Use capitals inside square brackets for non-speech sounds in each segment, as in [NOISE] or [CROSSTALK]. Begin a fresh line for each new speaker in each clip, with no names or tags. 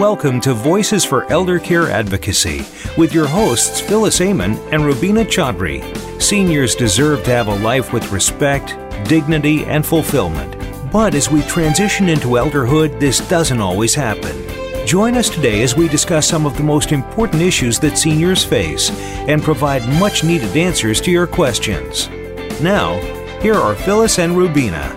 Welcome to Voices for Elder Care Advocacy with your hosts Phyllis Amon and Rubina Chaudhry. Seniors deserve to have a life with respect, dignity, and fulfillment. But as we transition into elderhood, this doesn't always happen. Join us today as we discuss some of the most important issues that seniors face and provide much needed answers to your questions. Now, here are Phyllis and Rubina.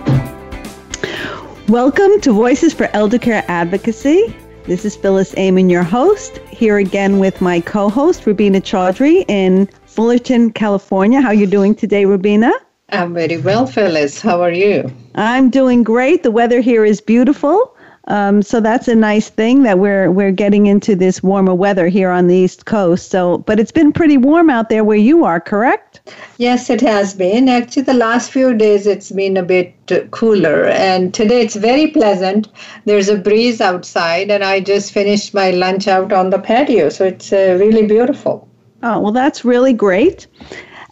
Welcome to Voices for Elder Care Advocacy. This is Phyllis Amon, your host, here again with my co-host Rubina Chaudhry in Fullerton, California. How are you doing today, Rubina?
I'm very well, Phyllis. How are you?
I'm doing great. The weather here is beautiful. Um, so that's a nice thing that we're we're getting into this warmer weather here on the East Coast. So, but it's been pretty warm out there where you are, correct?
Yes, it has been. Actually, the last few days it's been a bit cooler, and today it's very pleasant. There's a breeze outside, and I just finished my lunch out on the patio, so it's uh, really beautiful.
Oh well, that's really great,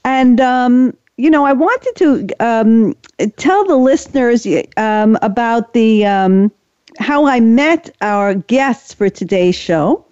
and. Um, you know, I wanted to um, tell the listeners um, about the um, how I met our guests for today's show,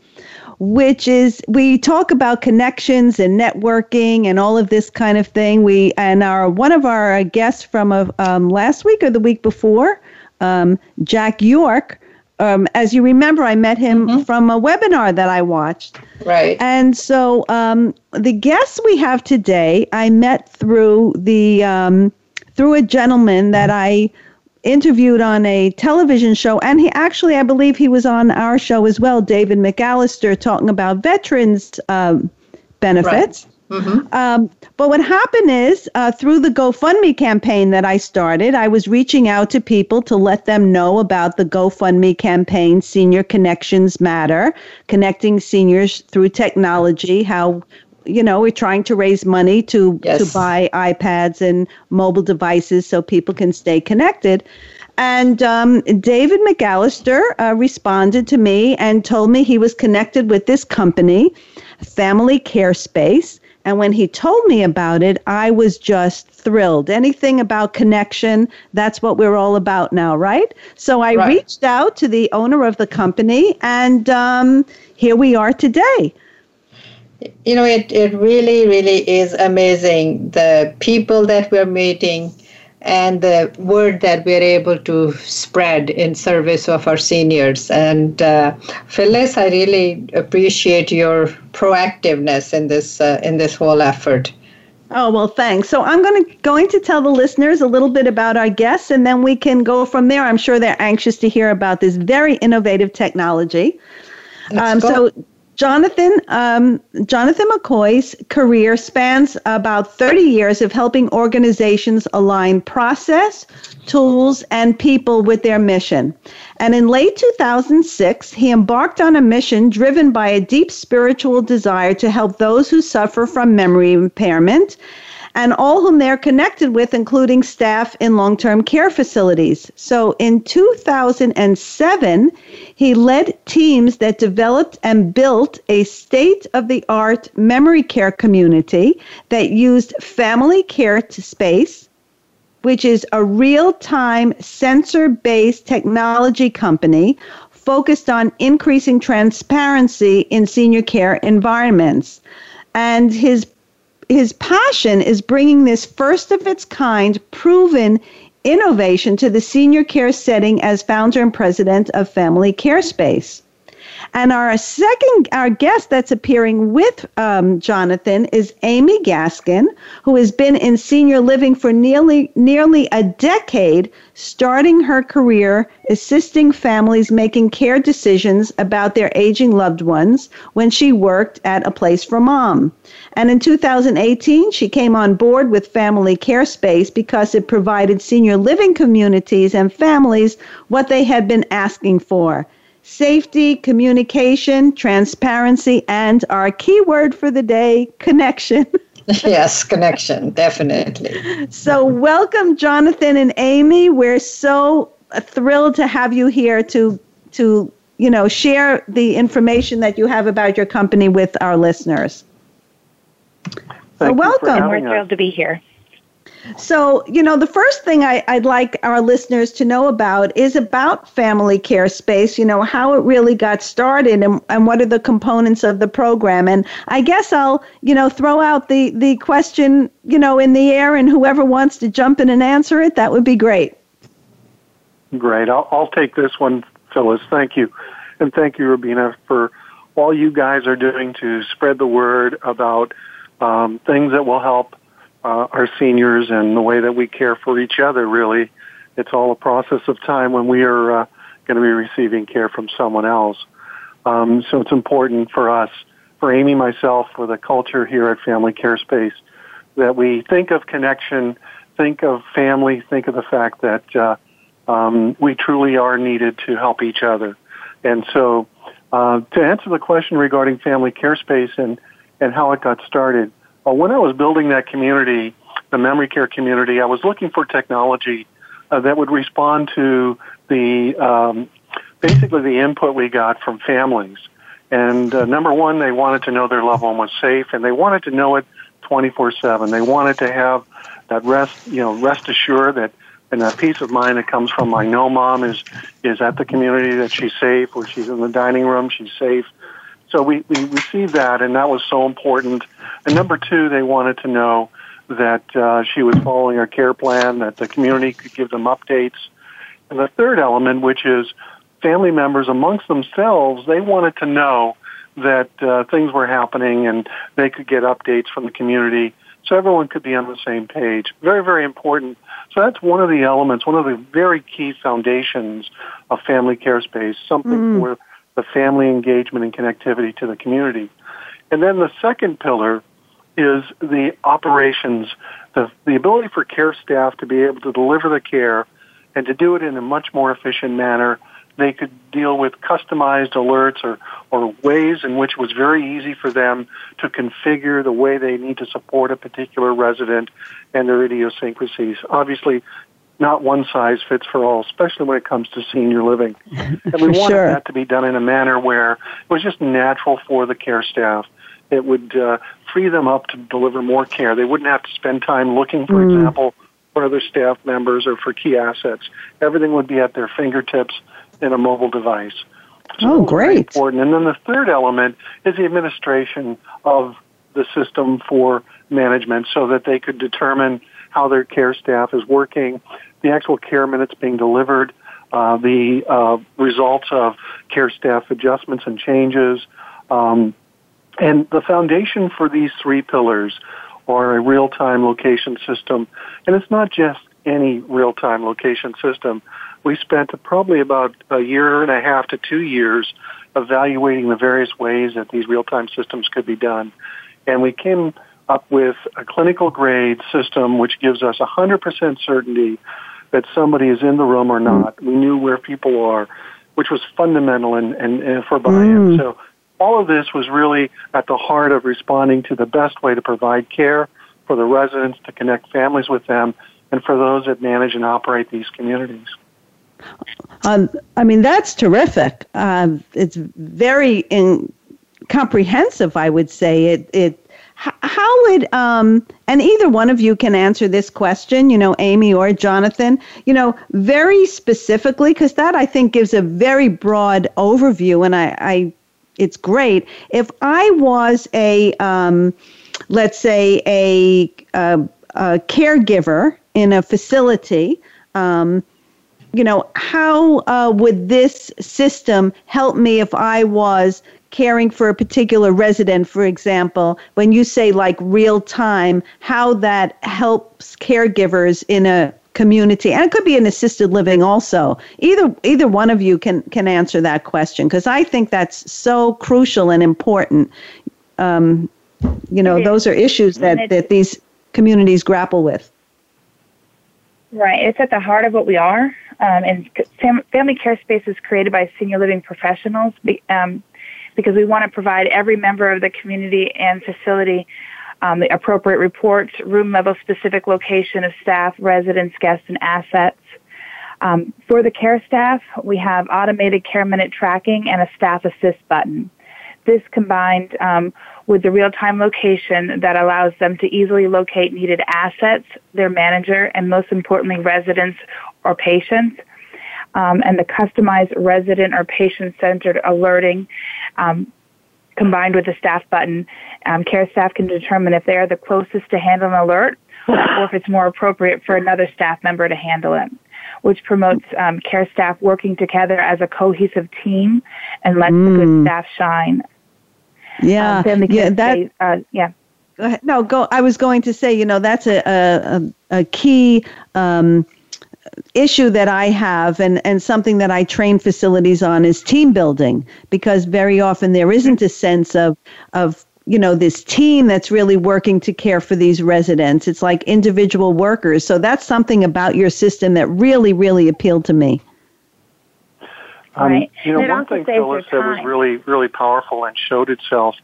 which is we talk about connections and networking and all of this kind of thing. We and our one of our guests from a, um, last week or the week before, um, Jack York. Um, as you remember, I met him mm-hmm. from a webinar that I watched.
Right.
And so um, the guests we have today, I met through the um, through a gentleman that I interviewed on a television show, and he actually, I believe, he was on our show as well, David McAllister, talking about veterans um, benefits. Right. Mm-hmm. Um, but what happened is, uh, through the GoFundMe campaign that I started, I was reaching out to people to let them know about the GoFundMe campaign, Senior Connections Matter, connecting seniors through technology, how you know, we're trying to raise money to yes. to buy iPads and mobile devices so people can stay connected. And um, David McAllister uh, responded to me and told me he was connected with this company, Family Care Space. And when he told me about it, I was just thrilled. Anything about connection, that's what we're all about now, right? So I right. reached out to the owner of the company, and um, here we are today
you know, it, it really, really is amazing the people that we're meeting and the word that we're able to spread in service of our seniors. And uh, Phyllis, I really appreciate your proactiveness in this uh, in this whole effort.
Oh well, thanks. So I'm going to going to tell the listeners a little bit about our guests, and then we can go from there. I'm sure they're anxious to hear about this very innovative technology. Um, so Jonathan um, Jonathan McCoy's career spans about 30 years of helping organizations align process, tools, and people with their mission. And in late 2006, he embarked on a mission driven by a deep spiritual desire to help those who suffer from memory impairment and all whom they're connected with, including staff in long term care facilities. So in 2007, he led teams that developed and built a state of the art memory care community that used family care to space. Which is a real time sensor based technology company focused on increasing transparency in senior care environments. And his his passion is bringing this first of its kind, proven innovation to the senior care setting as founder and president of Family Care Space. And our second, our guest that's appearing with um, Jonathan is Amy Gaskin, who has been in senior living for nearly nearly a decade, starting her career assisting families making care decisions about their aging loved ones when she worked at a place for mom. And in 2018, she came on board with Family Care Space because it provided senior living communities and families what they had been asking for safety, communication, transparency, and our key word for the day connection. [LAUGHS]
yes, connection, definitely.
So, welcome, Jonathan and Amy. We're so thrilled to have you here to to you know share the information that you have about your company with our listeners.
Thank
so welcome.
We're
thrilled to be here.
So, you know, the first thing I, would like our listeners to know about is about family care space, you know, how it really got started and, and what are the components of the program. And I guess I'll, you know, throw out the, the question, you know, in the air and whoever wants to jump in and answer it, that would be great.
Great. I'll, I'll take this one, Phyllis. Thank you. And thank you, Rubina, for all you guys are doing to spread the word about um, things that will help uh, our seniors and the way that we care for each other, really. It's all a process of time when we are uh, going to be receiving care from someone else. Um, so it's important for us, for Amy, myself, for the culture here at Family Care Space, that we think of connection, think of family, think of the fact that uh, um, we truly are needed to help each other. And so, uh, to answer the question regarding Family Care Space and, and how it got started, uh, when I was building that community, the memory care community, I was looking for technology uh, that would respond to the um, basically the input we got from families. And uh, number one, they wanted to know their loved one was safe, and they wanted to know it 24/7. They wanted to have that rest, you know, rest assured that and that peace of mind that comes from I know mom is is at the community that she's safe, or she's in the dining room, she's safe. So we, we received that, and that was so important. And number two, they wanted to know that uh, she was following her care plan, that the community could give them updates. And the third element, which is family members amongst themselves, they wanted to know that uh, things were happening and they could get updates from the community so everyone could be on the same page. Very, very important. So that's one of the elements, one of the very key foundations of family care space, something mm. where the family engagement and connectivity to the community. And then the second pillar is the operations, the, the ability for care staff to be able to deliver the care and to do it in a much more efficient manner. They could deal with customized alerts or, or ways in which it was very easy for them to configure the way they need to support a particular resident and their idiosyncrasies. Obviously, not one size fits for all, especially when it comes to senior living. And we [LAUGHS] wanted sure. that to be done in a manner where it was just natural for the care staff. It would uh, free them up to deliver more care. They wouldn't have to spend time looking, for mm. example, for other staff members or for key assets. Everything would be at their fingertips in a mobile device.
So oh, great.
Important. And then the third element is the administration of the system for management so that they could determine how their care staff is working, the actual care minutes being delivered, uh, the uh, results of care staff adjustments and changes. Um, and the foundation for these three pillars are a real-time location system. And it's not just any real-time location system. We spent probably about a year and a half to two years evaluating the various ways that these real-time systems could be done. And we came up with a clinical grade system which gives us 100% certainty that somebody is in the room or not. We knew where people are, which was fundamental and, and, and for buy-in. Mm. So all of this was really at the heart of responding to the best way to provide care for the residents, to connect families with them, and for those that manage and operate these communities.
Um, I mean, that's terrific. Um, it's very in, comprehensive, I would say. It, it how would um, and either one of you can answer this question you know amy or jonathan you know very specifically because that i think gives a very broad overview and i, I it's great. If i was a um, let's say a, a, a, caregiver in a facility um, you know how uh, would this system help me if i was caring for a particular resident, for example, when you say like real time, how that helps caregivers in a community and it could be an assisted living also. Either either one of you can can answer that question because i think that's so crucial and important. Um, you know those are issues that that these communities grapple with.
Right it's at the heart of what we are um, and fam- family care spaces created by senior living professionals um, because we want to provide every member of the community and facility um, the appropriate reports, room level specific location of staff, residents, guests, and assets. Um, for the care staff, we have automated care minute tracking and a staff assist button. This combined um, with the real-time location that allows them to easily locate needed assets, their manager, and most importantly, residents or patients. Um, and the customized resident or patient-centered alerting um, combined with the staff button, um, care staff can determine if they are the closest to handle an alert or if it's more appropriate for another staff member to handle it, which promotes um, care staff working together as a cohesive team and lets mm. the good mm. staff shine.
Yeah, um, yeah, that, uh,
yeah.
Go ahead. No, go. I was going to say, you know, that's a a, a key. Um, issue that I have and, and something that I train facilities on is team building because very often there isn't a sense of of you know this team that's really working to care for these residents. It's like individual workers. So that's something about your system that really really appealed to me.
Um, right. you know one thing phyllis that was really really powerful and showed itself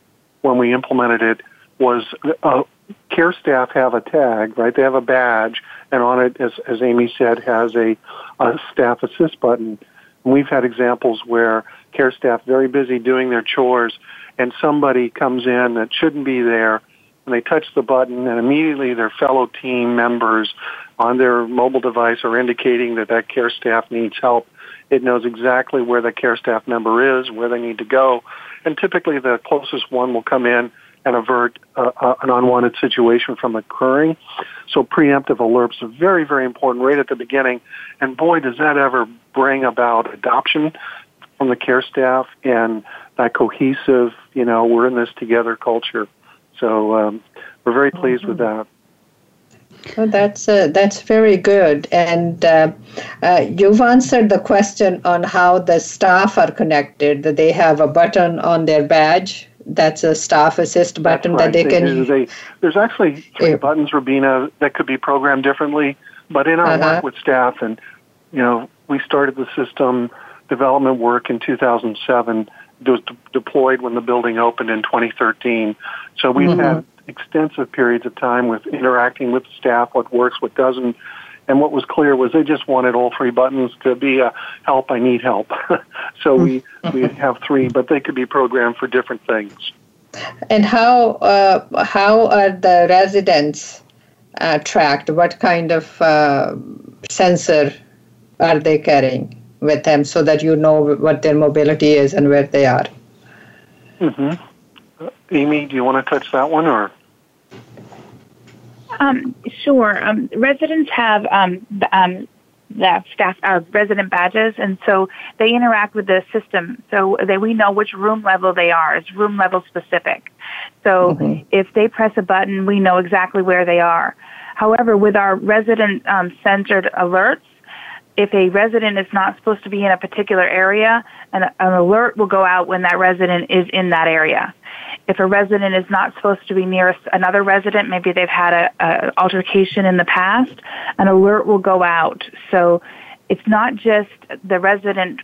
when we implemented it was uh, care staff have a tag right? They have a badge and on it as, as amy said has a, a staff assist button and we've had examples where care staff very busy doing their chores and somebody comes in that shouldn't be there and they touch the button and immediately their fellow team members on their mobile device are indicating that that care staff needs help. It knows exactly where the care staff member is, where they need to go, and typically the closest one will come in and avert uh, uh, an unwanted situation from occurring. So preemptive alerts are very, very important right at the beginning. And boy, does that ever bring about adoption from the care staff and that cohesive, you know, we're in this together culture. So um, we're very pleased mm-hmm. with that.
Well, that's uh, that's very good, and uh, uh, you've answered the question on how the staff are connected. That they have a button on their badge. That's a staff assist button
right.
that they,
they
can.
They, there's actually three yeah. buttons, Rubina, that could be programmed differently. But in our uh-huh. work with staff, and you know, we started the system development work in 2007 It was de- deployed when the building opened in 2013. So we've mm-hmm. had extensive periods of time with interacting with staff, what works, what doesn't. And what was clear was they just wanted all three buttons to be a help, I need help. [LAUGHS] so we, we mm-hmm. have three, but they could be programmed for different things.
And how, uh, how are the residents uh, tracked? What kind of uh, sensor are they carrying? with them so that you know what their mobility is and where they are.
Mm-hmm. Uh, Amy, do you want to touch that one or?
Um, sure. Um, residents have um, um, the staff uh, resident badges, and so they interact with the system. So they, we know which room level they are. It's room level specific. So mm-hmm. if they press a button, we know exactly where they are. However, with our resident um, centered alerts, if a resident is not supposed to be in a particular area, an, an alert will go out when that resident is in that area. If a resident is not supposed to be near another resident, maybe they've had a, altercation in the past, an alert will go out. So it's not just the resident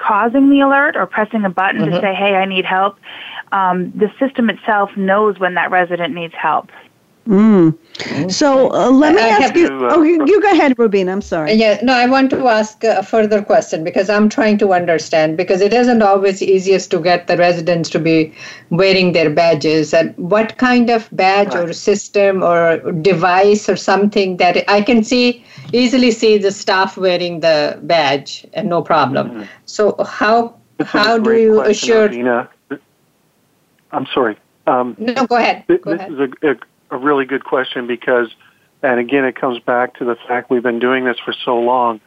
causing the alert or pressing a button mm-hmm. to say, "Hey, I need help." Um, the system itself knows when that resident needs help.
Mm. So uh, let me I ask you. To, uh, oh, you, you, go ahead, Rubina. I'm sorry.
Yeah, no, I want to ask a further question because I'm trying to understand because it isn't always easiest to get the residents to be wearing their badges. And what kind of badge right. or system or device or something that I can see easily see the staff wearing the badge and no problem. Mm-hmm. So how how do you assure?
Rubina. I'm sorry.
Um, no, go ahead. Go
this
ahead.
is a, a a really good question because, and again, it comes back to the fact we've been doing this for so long.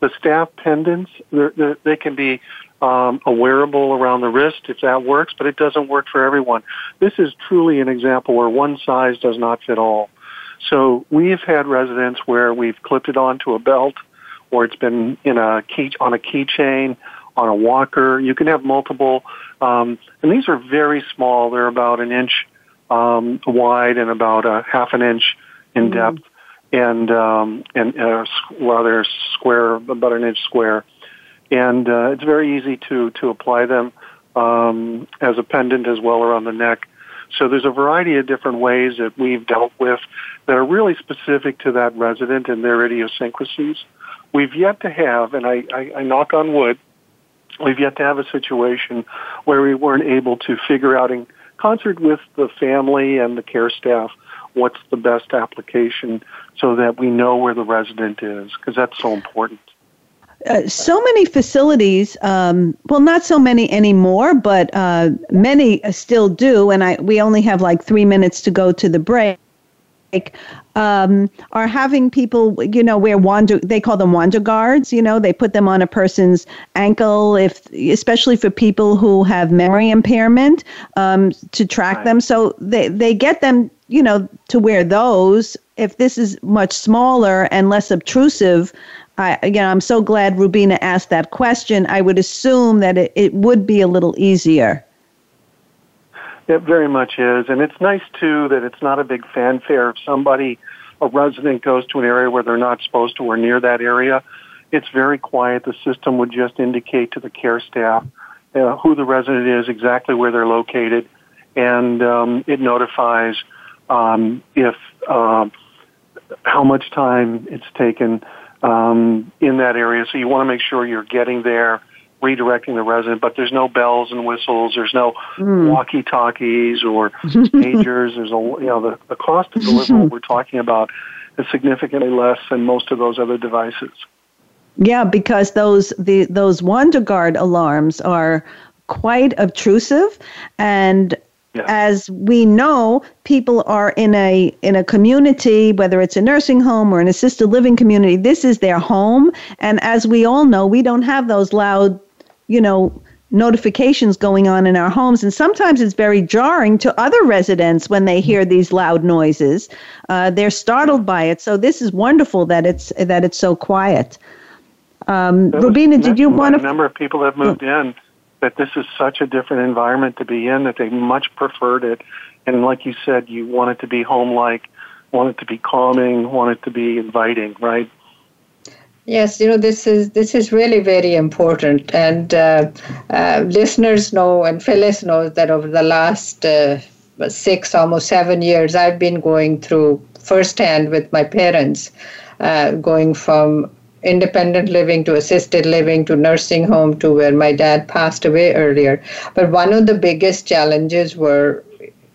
The staff pendants, they're, they're, they can be um, a wearable around the wrist if that works, but it doesn't work for everyone. This is truly an example where one size does not fit all. So we've had residents where we've clipped it onto a belt, or it's been in a key on a keychain, on a walker. You can have multiple, um, and these are very small. They're about an inch um, wide and about a half an inch in mm-hmm. depth, and um, and uh, they're square, about an inch square, and uh, it's very easy to to apply them um, as a pendant as well around the neck. So there's a variety of different ways that we've dealt with that are really specific to that resident and their idiosyncrasies. We've yet to have, and I, I, I knock on wood, We've yet to have a situation where we weren't able to figure out in concert with the family and the care staff what's the best application so that we know where the resident is because that's so important.
Uh, so many facilities, um, well, not so many anymore, but uh, many still do. And I, we only have like three minutes to go to the break. Um, are having people, you know, wear wander. They call them wander guards. You know, they put them on a person's ankle, if especially for people who have memory impairment, um, to track right. them. So they they get them, you know, to wear those. If this is much smaller and less obtrusive, I, again, I'm so glad Rubina asked that question. I would assume that it, it would be a little easier.
It very much is. And it's nice, too, that it's not a big fanfare. If somebody, a resident, goes to an area where they're not supposed to or near that area, it's very quiet. The system would just indicate to the care staff uh, who the resident is, exactly where they're located, and um, it notifies um, if uh, how much time it's taken um, in that area. So you want to make sure you're getting there, redirecting the resident, but there's no bells and whistles, there's no mm. walkie talkies or [LAUGHS] pagers. There's a, you know, the, the cost of delivery we're talking about is significantly less than most of those other devices.
Yeah, because those the those WanderGuard alarms are quite obtrusive and as we know, people are in a in a community, whether it's a nursing home or an assisted living community. This is their home, and as we all know, we don't have those loud, you know, notifications going on in our homes, and sometimes it's very jarring to other residents when they hear these loud noises. Uh, they're startled by it. So this is wonderful that it's that it's so quiet. Um, Rubina, did you want to?
A number of people have moved in that this is such a different environment to be in that they much preferred it. And like you said, you want it to be home like, want it to be calming, want it to be inviting, right?
Yes, you know this is this is really very important, and uh, uh, listeners know, and Phyllis knows that over the last uh, six, almost seven years, I've been going through firsthand with my parents, uh, going from independent living to assisted living to nursing home to where my dad passed away earlier. But one of the biggest challenges were,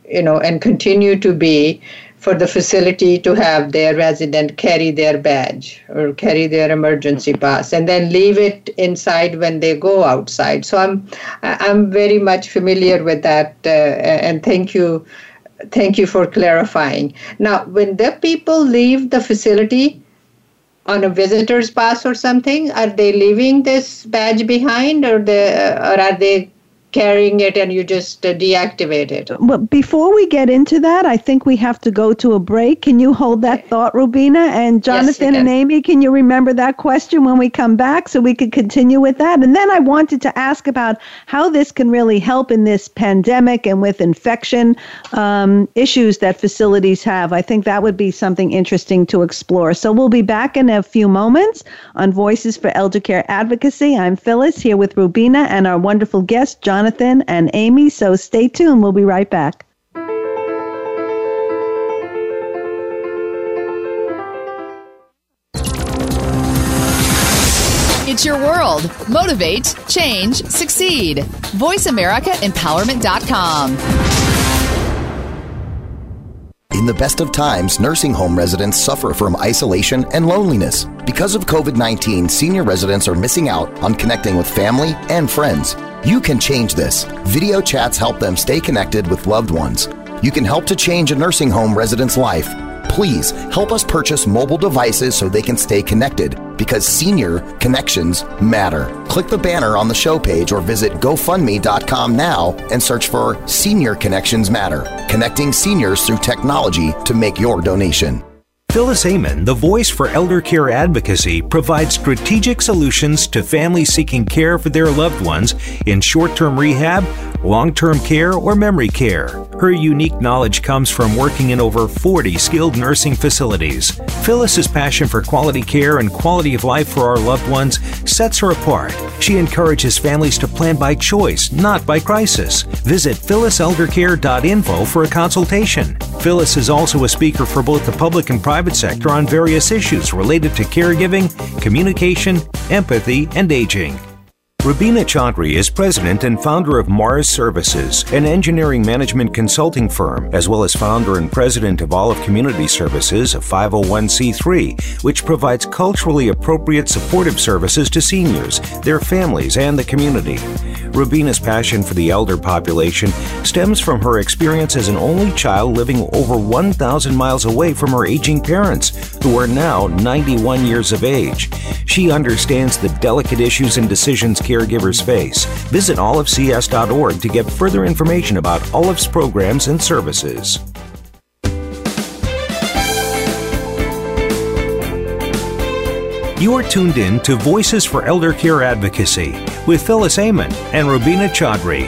you know, and continue to be for the facility to have their resident carry their badge or carry their emergency pass and then leave it inside when they go outside. So I'm I'm very much familiar with that uh, and thank you thank you for clarifying. Now when the people leave the facility on a visitor's pass or something? Are they leaving this badge behind, or the or are they carrying it and you just uh, deactivate it.
But before we get into that, I think we have to go to a break. Can you hold that thought, Rubina? And Jonathan yes, and Amy, can you remember that question when we come back so we could continue with that? And then I wanted to ask about how this can really help in this pandemic and with infection um, issues that facilities have. I think that would be something interesting to explore. So we'll be back in a few moments on Voices for Elder Care Advocacy. I'm Phyllis here with Rubina and our wonderful guest, John. Jonathan and Amy. So stay tuned. We'll be right back.
It's your world. Motivate, change, succeed. VoiceAmericaEmpowerment.com.
In the best of times, nursing home residents suffer from isolation and loneliness. Because of COVID 19, senior residents are missing out on connecting with family and friends. You can change this. Video chats help them stay connected with loved ones. You can help to change a nursing home resident's life. Please help us purchase mobile devices so they can stay connected because senior connections matter. Click the banner on the show page or visit GoFundMe.com now and search for Senior Connections Matter, connecting seniors through technology to make your donation.
Phyllis Amon, the voice for elder care advocacy, provides strategic solutions to families seeking care for their loved ones in short term rehab, long term care, or memory care. Her unique knowledge comes from working in over 40 skilled nursing facilities. Phyllis's passion for quality care and quality of life for our loved ones sets her apart. She encourages families to plan by choice, not by crisis. Visit phylliseldercare.info for a consultation. Phyllis is also a speaker for both the public and private private sector on various issues related to caregiving, communication, empathy, and aging. Rubina Chaudhry is president and founder of Mars Services, an engineering management consulting firm, as well as founder and president of Olive Community Services, a 501c3, which provides culturally appropriate supportive services to seniors, their families, and the community. Rubina's passion for the elder population stems from her experience as an only child living over 1,000 miles away from her aging parents, who are now 91 years of age. She understands the delicate issues and decisions caregivers face. Visit olivecs.org to get further information about Olive's programs and services. You are tuned in to Voices for Elder Care Advocacy with Phyllis Amon and Rubina Chaudhry.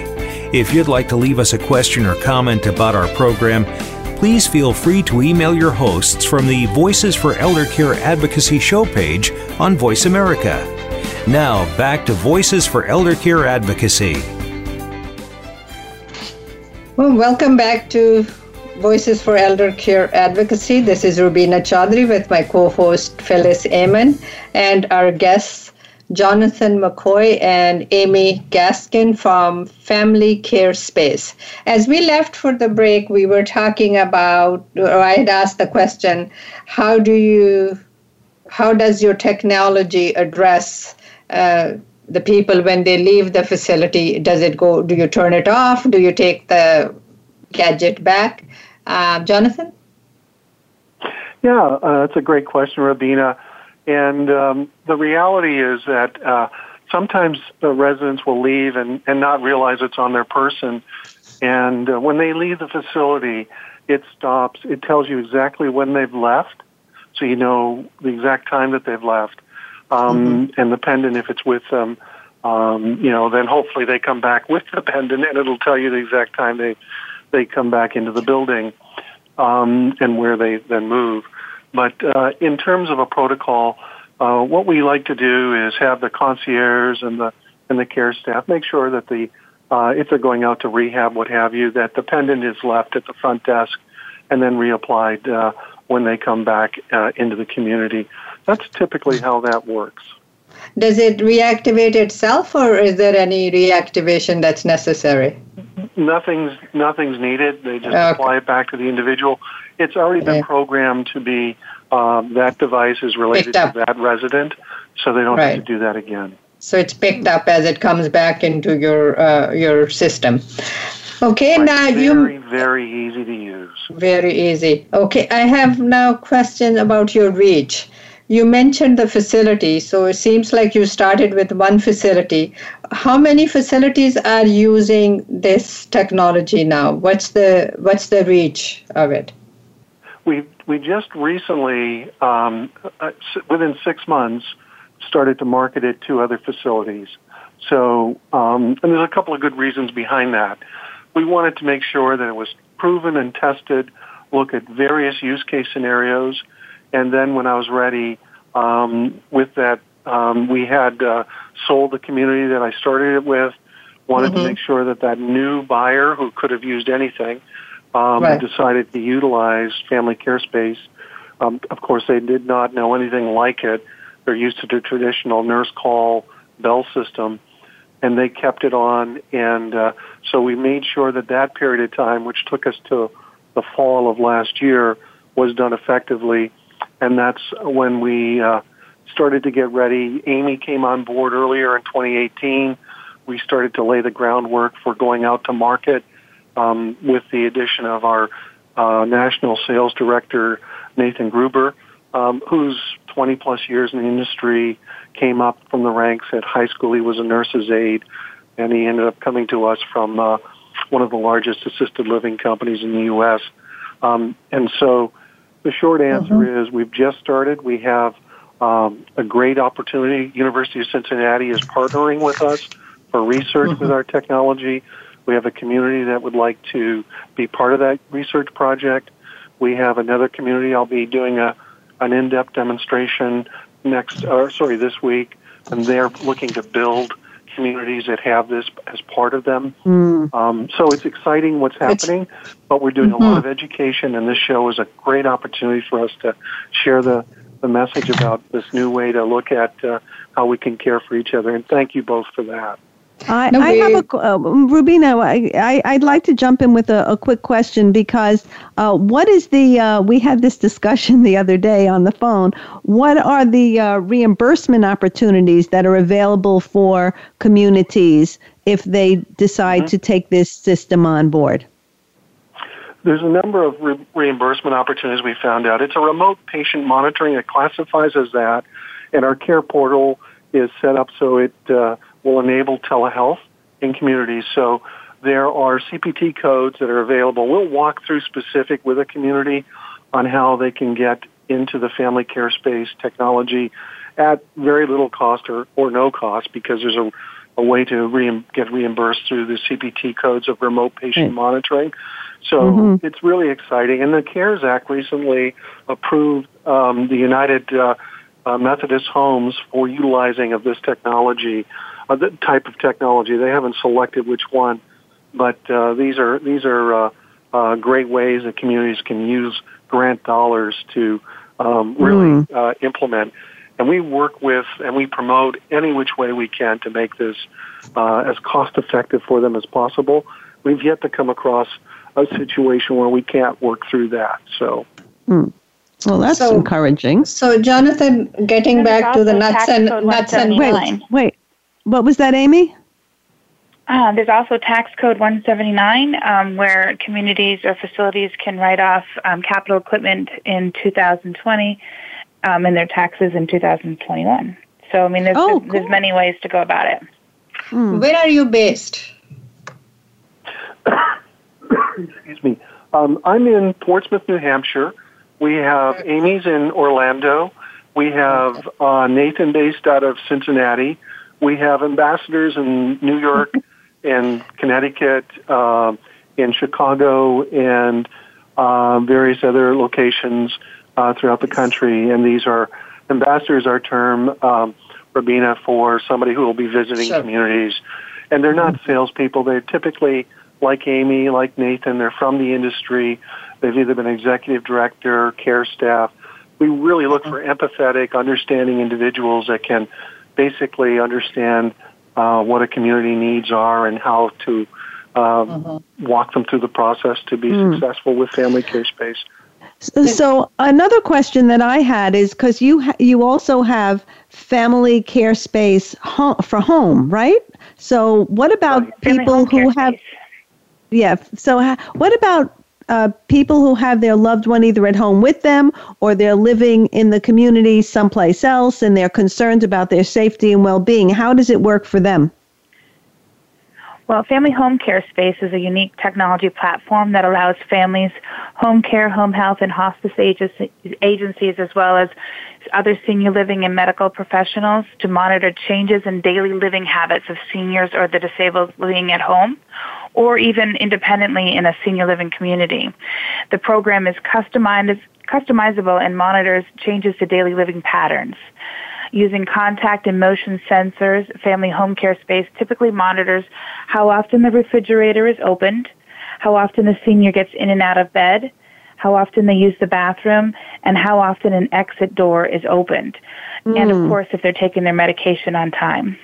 If you'd like to leave us a question or comment about our program, please feel free to email your hosts from the Voices for Elder Care Advocacy show page on Voice America. Now, back to Voices for Elder Care Advocacy.
Well, welcome back to Voices for Elder Care Advocacy. This is Rubina Chaudhry with my co host Phyllis Amon and our guests Jonathan McCoy and Amy Gaskin from Family Care Space. As we left for the break, we were talking about, or I had asked the question, how do you, how does your technology address uh, the people when they leave the facility? Does it go? Do you turn it off? Do you take the gadget back? Uh, Jonathan.
Yeah, uh, that's a great question, Rubina. And um, the reality is that uh, sometimes the residents will leave and, and not realize it's on their person. And uh, when they leave the facility, it stops. It tells you exactly when they've left, so you know the exact time that they've left um, mm-hmm. and the pendant if it's with them. Um, you know, then hopefully they come back with the [LAUGHS] pendant, and it'll tell you the exact time they they come back into the building um, and where they then move. But uh, in terms of a protocol, uh, what we like to do is have the concierge and the and the care staff make sure that the uh, if they're going out to rehab, what have you, that the pendant is left at the front desk and then reapplied uh, when they come back uh, into the community. That's typically how that works.
Does it reactivate itself, or is there any reactivation that's necessary?
Nothing's nothing's needed. They just okay. apply it back to the individual. It's already been programmed to be um, that device is related to that resident, so they don't right. have to do that again.
So it's picked up as it comes back into your uh, your system. Okay,
right.
now
very,
you
very very easy to use.
Very easy. Okay, I have now question about your reach. You mentioned the facility, so it seems like you started with one facility. How many facilities are using this technology now? What's the what's the reach of it?
We we just recently, um, uh, within six months, started to market it to other facilities. So, um, and there's a couple of good reasons behind that. We wanted to make sure that it was proven and tested, look at various use case scenarios, and then when I was ready um, with that, um, we had uh, sold the community that I started it with. Wanted mm-hmm. to make sure that that new buyer who could have used anything um, right. decided to utilize family care space. Um, of course, they did not know anything like it. They're used to the traditional nurse call bell system, and they kept it on. And uh, so we made sure that that period of time, which took us to the fall of last year, was done effectively and that's when we uh, started to get ready. Amy came on board earlier in 2018. We started to lay the groundwork for going out to market um, with the addition of our uh, national sales director, Nathan Gruber, um, who's 20 plus years in the industry, came up from the ranks at high school. He was a nurse's aide, and he ended up coming to us from uh, one of the largest assisted living companies in the U.S. Um, and so the short answer mm-hmm. is we've just started. We have um, a great opportunity. University of Cincinnati is partnering with us for research mm-hmm. with our technology. We have a community that would like to be part of that research project. We have another community. I'll be doing a an in-depth demonstration next, or sorry, this week, and they're looking to build communities that have this as part of them. Mm. Um, so it's exciting what's happening, it's, but we're doing mm-hmm. a lot of education, and this show is a great opportunity for us to share the, the message about this new way to look at uh, how we can care for each other. And thank you both for that.
I, no, I have a uh, Rubina. I, I would like to jump in with a, a quick question because uh, what is the uh, we had this discussion [LAUGHS] the other day on the phone. What are the uh, reimbursement opportunities that are available for communities if they decide mm-hmm. to take this system on board?
There's a number of re- reimbursement opportunities we found out. It's a remote patient monitoring. It classifies as that, and our care portal is set up so it uh, will enable telehealth in communities. So there are CPT codes that are available. We'll walk through specific with a community on how they can get into the family care space technology at very little cost or, or no cost because there's a, a way to re- get reimbursed through the CPT codes of remote patient mm. monitoring. So mm-hmm. it's really exciting. And the CARES Act recently approved um, the United uh, uh, Methodist homes for utilizing of this technology uh, the type of technology. They haven't selected which one, but uh, these are these are uh, uh, great ways that communities can use grant dollars to um, really mm. uh, implement. And we work with and we promote any which way we can to make this uh, as cost effective for them as possible. We've yet to come across a situation where we can't work through that. So.
Mm. Well, that's so, encouraging.
So, Jonathan, getting back to the nuts and nuts and
wait, wait. What was that, Amy?
Uh, there's also tax code 179 um, where communities or facilities can write off um, capital equipment in 2020 um, and their taxes in 2021. So, I mean, there's, oh, cool. there's many ways to go about it.
Hmm. Where are you based?
Excuse me. Um, I'm in Portsmouth, New Hampshire. We have Amy's in Orlando. We have uh, Nathan based out of Cincinnati. We have ambassadors in New York [LAUGHS] and Connecticut, uh, in Chicago, and uh, various other locations uh, throughout the country. And these are ambassadors, our term, um, Rubina, for somebody who will be visiting sure. communities. And they're not salespeople. They're typically like Amy, like Nathan. They're from the industry. They've either been executive director, care staff. We really look for empathetic, understanding individuals that can basically understand uh, what a community needs are and how to uh, mm-hmm. walk them through the process to be mm. successful with family care space.
So, so another question that I had is because you ha- you also have family care space ho- for home, right? So what about right. people who have? Space. Yeah. So ha- what about uh, people who have their loved one either at home with them or they're living in the community someplace else and they're concerned about their safety and well being. How does it work for them?
Well, Family Home Care Space is a unique technology platform that allows families, home care, home health, and hospice agencies, as well as other senior living and medical professionals to monitor changes in daily living habits of seniors or the disabled living at home or even independently in a senior living community. The program is customizable and monitors changes to daily living patterns. Using contact and motion sensors, Family Home Care Space typically monitors how often the refrigerator is opened, how often the senior gets in and out of bed, how often they use the bathroom, and how often an exit door is opened. Mm. And of hmm. course, if they're taking their medication on time.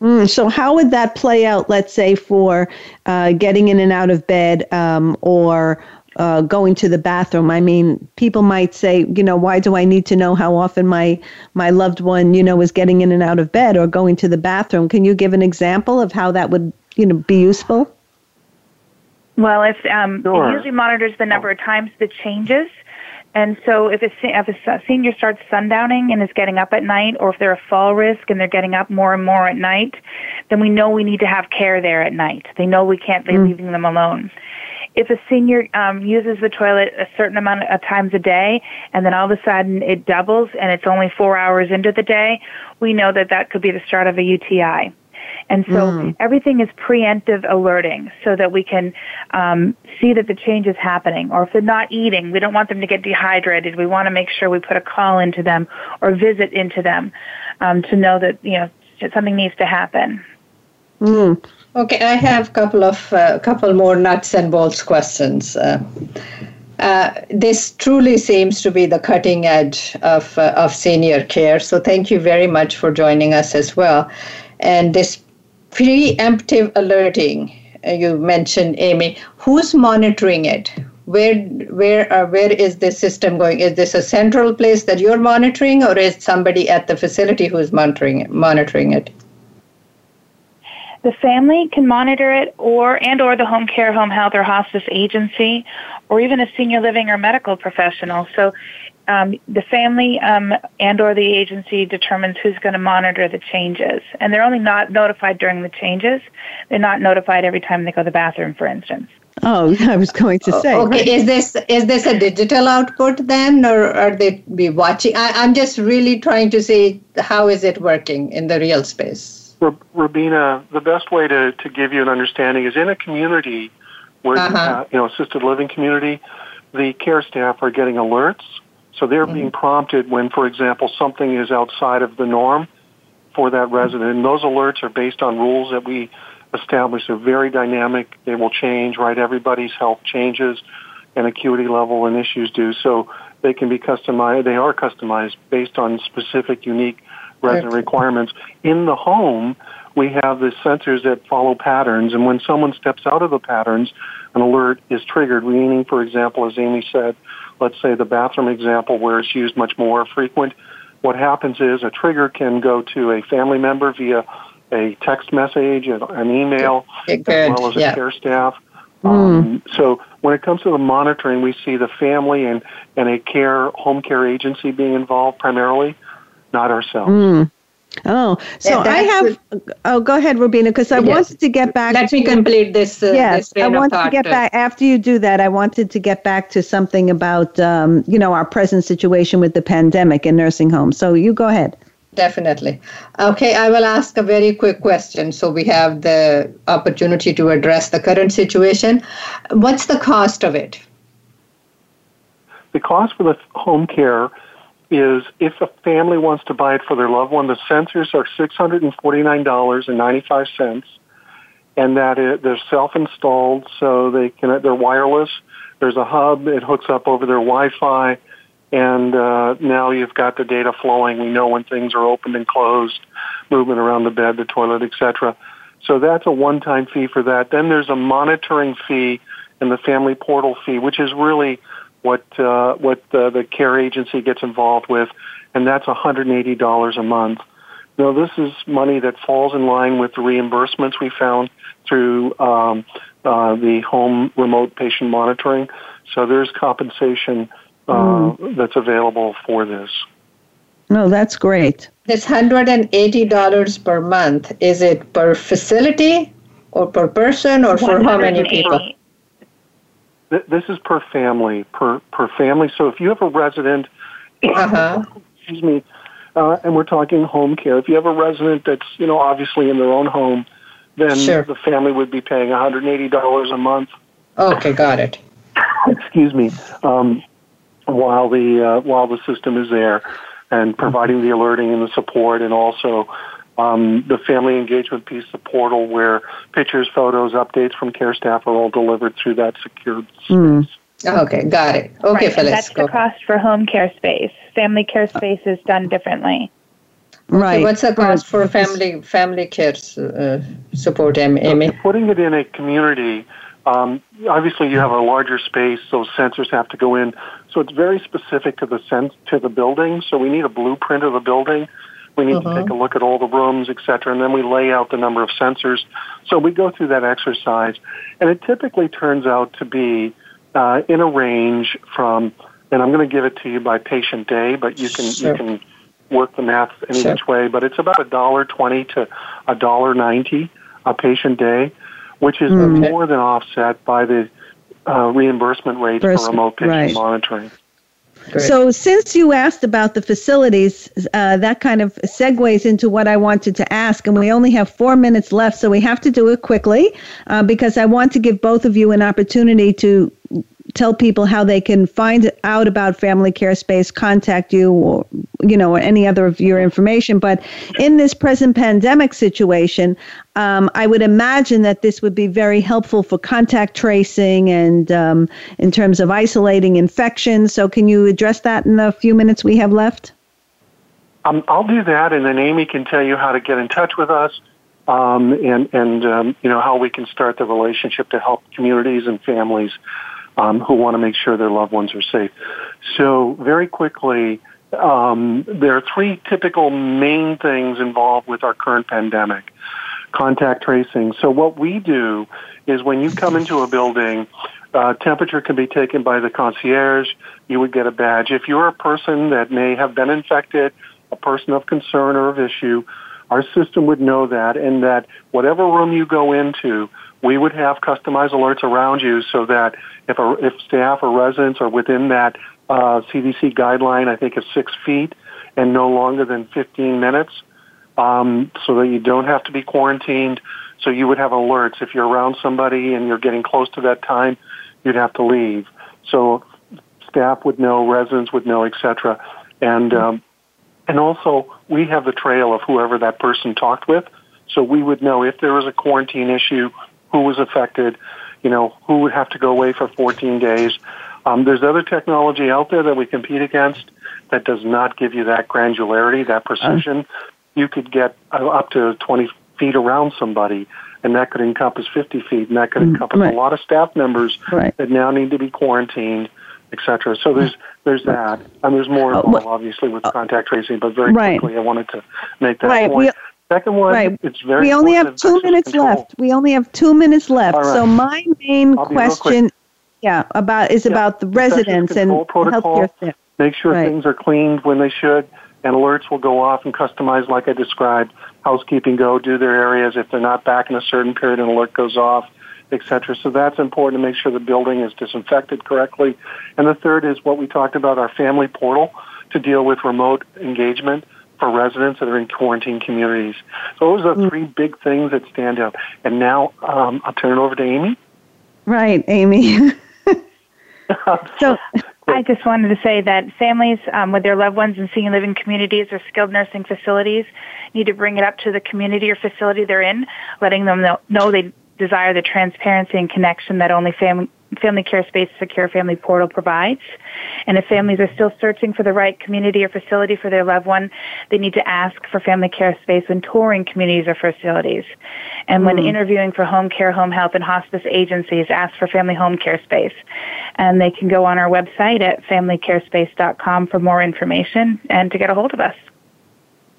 Mm, so, how would that play out, let's say, for uh, getting in and out of bed um, or uh, going to the bathroom? I mean, people might say, you know, why do I need to know how often my, my loved one, you know, is getting in and out of bed or going to the bathroom? Can you give an example of how that would, you know, be useful?
Well, if um, sure. it usually monitors the number of times the changes. And so if a, if a senior starts sundowning and is getting up at night, or if they're a fall risk and they're getting up more and more at night, then we know we need to have care there at night. They know we can't be mm. leaving them alone. If a senior um, uses the toilet a certain amount of times a day, and then all of a sudden it doubles and it's only four hours into the day, we know that that could be the start of a UTI. And so mm. everything is preemptive alerting so that we can um, see that the change is happening. Or if they're not eating, we don't want them to get dehydrated. We want to make sure we put a call into them or visit into them um, to know that, you know, something needs to happen.
Mm. Okay, I have a couple of uh, couple more nuts and bolts questions. Uh, uh, this truly seems to be the cutting edge of, uh, of senior care. So thank you very much for joining us as well. And this preemptive alerting uh, you mentioned, Amy, who's monitoring it? Where where uh, where is this system going? Is this a central place that you're monitoring, or is somebody at the facility who's monitoring it, monitoring it?
The family can monitor it or and or the home care home health or hospice agency or even a senior living or medical professional so um, the family um, and or the agency determines who's going to monitor the changes and they're only not notified during the changes they're not notified every time they go to the bathroom for instance
Oh, [LAUGHS] I was going to say.
Okay, right. is this is this a digital output then, or are they be watching? I, I'm just really trying to see how is it working in the real space.
Rubina, the best way to, to give you an understanding is in a community where uh-huh. uh, you know assisted living community, the care staff are getting alerts, so they're mm-hmm. being prompted when, for example, something is outside of the norm for that resident. And those alerts are based on rules that we establish. They're very dynamic. They will change. Right, everybody's health changes, and acuity level and issues do. So they can be customized. They are customized based on specific, unique resident requirements. In the home, we have the sensors that follow patterns, and when someone steps out of the patterns, an alert is triggered, meaning, for example, as Amy said, let's say the bathroom example where it's used much more frequent, what happens is a trigger can go to a family member via a text message, an email, as well as a yeah. care staff. Mm. Um, so when it comes to the monitoring, we see the family and, and a care home care agency being involved primarily not ourselves. Mm.
Oh, so I have. Oh, go ahead, Rubina, because I yes. wanted to get back.
Let to, me complete this. Uh,
yes,
this
I wanted to get back. After you do that, I wanted to get back to something about um, you know our present situation with the pandemic in nursing homes. So you go ahead.
Definitely. Okay, I will ask a very quick question so we have the opportunity to address the current situation. What's the cost of it?
The cost for the home care is if a family wants to buy it for their loved one, the sensors are $649.95 and that it, they're self-installed so they can, they're wireless. There's a hub, it hooks up over their Wi-Fi and uh, now you've got the data flowing. We know when things are opened and closed, movement around the bed, the toilet, etc. So that's a one-time fee for that. Then there's a monitoring fee and the family portal fee, which is really what uh, what uh, the care agency gets involved with, and that's $180 a month. Now, this is money that falls in line with the reimbursements we found through um, uh, the home remote patient monitoring. So there's compensation uh, mm. that's available for this.
No, that's great.
This $180 per month, is it per facility or per person or for how many people?
This is per family, per per family. So if you have a resident, uh-huh. [COUGHS] excuse me, uh, and we're talking home care. If you have a resident that's you know obviously in their own home, then sure. the family would be paying $180 a month.
Okay, got it. [COUGHS]
excuse me. Um, while the uh, while the system is there, and providing the alerting and the support, and also um, the family engagement piece, the portal where pictures, photos, updates from care staff are all delivered through that secured hmm. space.
Mm. Okay, got it. Okay,
right,
Phyllis.
that's go. the cost for home care space. Family care space is done differently.
Right. Okay, what's the cost for family family care uh, support, Amy?
putting it in a community, um, obviously you have a larger space, so sensors have to go in. So it's very specific to the sense to the building. So we need a blueprint of the building. We need uh-huh. to take a look at all the rooms, et cetera, and then we lay out the number of sensors. So we go through that exercise, and it typically turns out to be uh, in a range from, and I'm going to give it to you by patient day, but you can sure. you can work the math any sure. which way. But it's about a dollar twenty to a dollar ninety a patient day, which is mm. more than offset by the uh, reimbursement rate for remote patient right. monitoring.
So, since you asked about the facilities, uh, that kind of segues into what I wanted to ask. And we only have four minutes left, so we have to do it quickly uh, because I want to give both of you an opportunity to tell people how they can find out about Family Care Space, contact you, or you know, or any other of your information. But in this present pandemic situation, um, I would imagine that this would be very helpful for contact tracing and um, in terms of isolating infections. So, can you address that in the few minutes we have left?
Um, I'll do that, and then Amy can tell you how to get in touch with us, um, and and um, you know how we can start the relationship to help communities and families um, who want to make sure their loved ones are safe. So, very quickly, um, there are three typical main things involved with our current pandemic contact tracing. So, what we do is when you come into a building, uh, temperature can be taken by the concierge. You would get a badge. If you're a person that may have been infected, a person of concern or of issue, our system would know that, and that whatever room you go into, we would have customized alerts around you so that if a, if staff or residents are within that uh, CDC guideline, I think it's six feet and no longer than 15 minutes, um, so that you don't have to be quarantined. So you would have alerts if you're around somebody and you're getting close to that time, you'd have to leave. So staff would know, residents would know, etc. And um, and also we have the trail of whoever that person talked with, so we would know if there was a quarantine issue, who was affected, you know, who would have to go away for 14 days. Um, there's other technology out there that we compete against that does not give you that granularity, that precision. Uh, you could get uh, up to 20 feet around somebody, and that could encompass 50 feet, and that could mm, encompass right. a lot of staff members right. that now need to be quarantined, etc. So there's there's that, and there's more uh, involved, obviously, with uh, contact tracing. But very right. quickly, I wanted to make that right. point. Second one, right. it's very.
We only have two minutes control. left. We only have two minutes left. Right. So my main question, yeah, about is yeah. about the residents and protocol. healthcare
Make sure right. things are cleaned when they should, and alerts will go off and customize like I described. Housekeeping go do their areas if they're not back in a certain period, an alert goes off, etc. So that's important to make sure the building is disinfected correctly. And the third is what we talked about: our family portal to deal with remote engagement for residents that are in quarantine communities. So those are mm. three big things that stand out. And now um, I'll turn it over to Amy.
Right, Amy. [LAUGHS]
so I just wanted to say that families um, with their loved ones in senior living communities or skilled nursing facilities need to bring it up to the community or facility they're in, letting them know, know they desire the transparency and connection that only family Family Care Space Secure Family Portal provides. And if families are still searching for the right community or facility for their loved one, they need to ask for Family Care Space when touring communities or facilities. And mm. when hmm. interviewing for home care, home health, and hospice agencies, ask for Family Home Care Space. And they can go on our website at familycarespace.com for more information and to get a hold of us.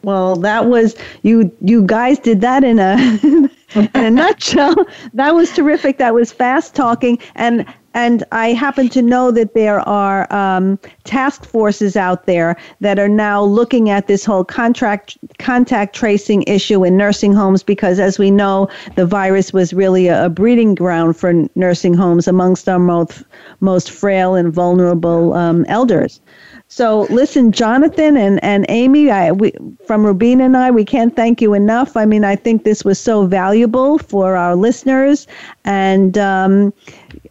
Well, that was you. You guys did that in a [LAUGHS] in a nutshell. That was terrific. That was fast talking, and and I happen to know that there are um, task forces out there that are now looking at this whole contract contact tracing issue in nursing homes because, as we know, the virus was really a, a breeding ground for nursing homes amongst our most most frail and vulnerable um, elders. So listen, Jonathan and, and Amy, I, we, from Rubina and I, we can't thank you enough. I mean, I think this was so valuable for our listeners. And um,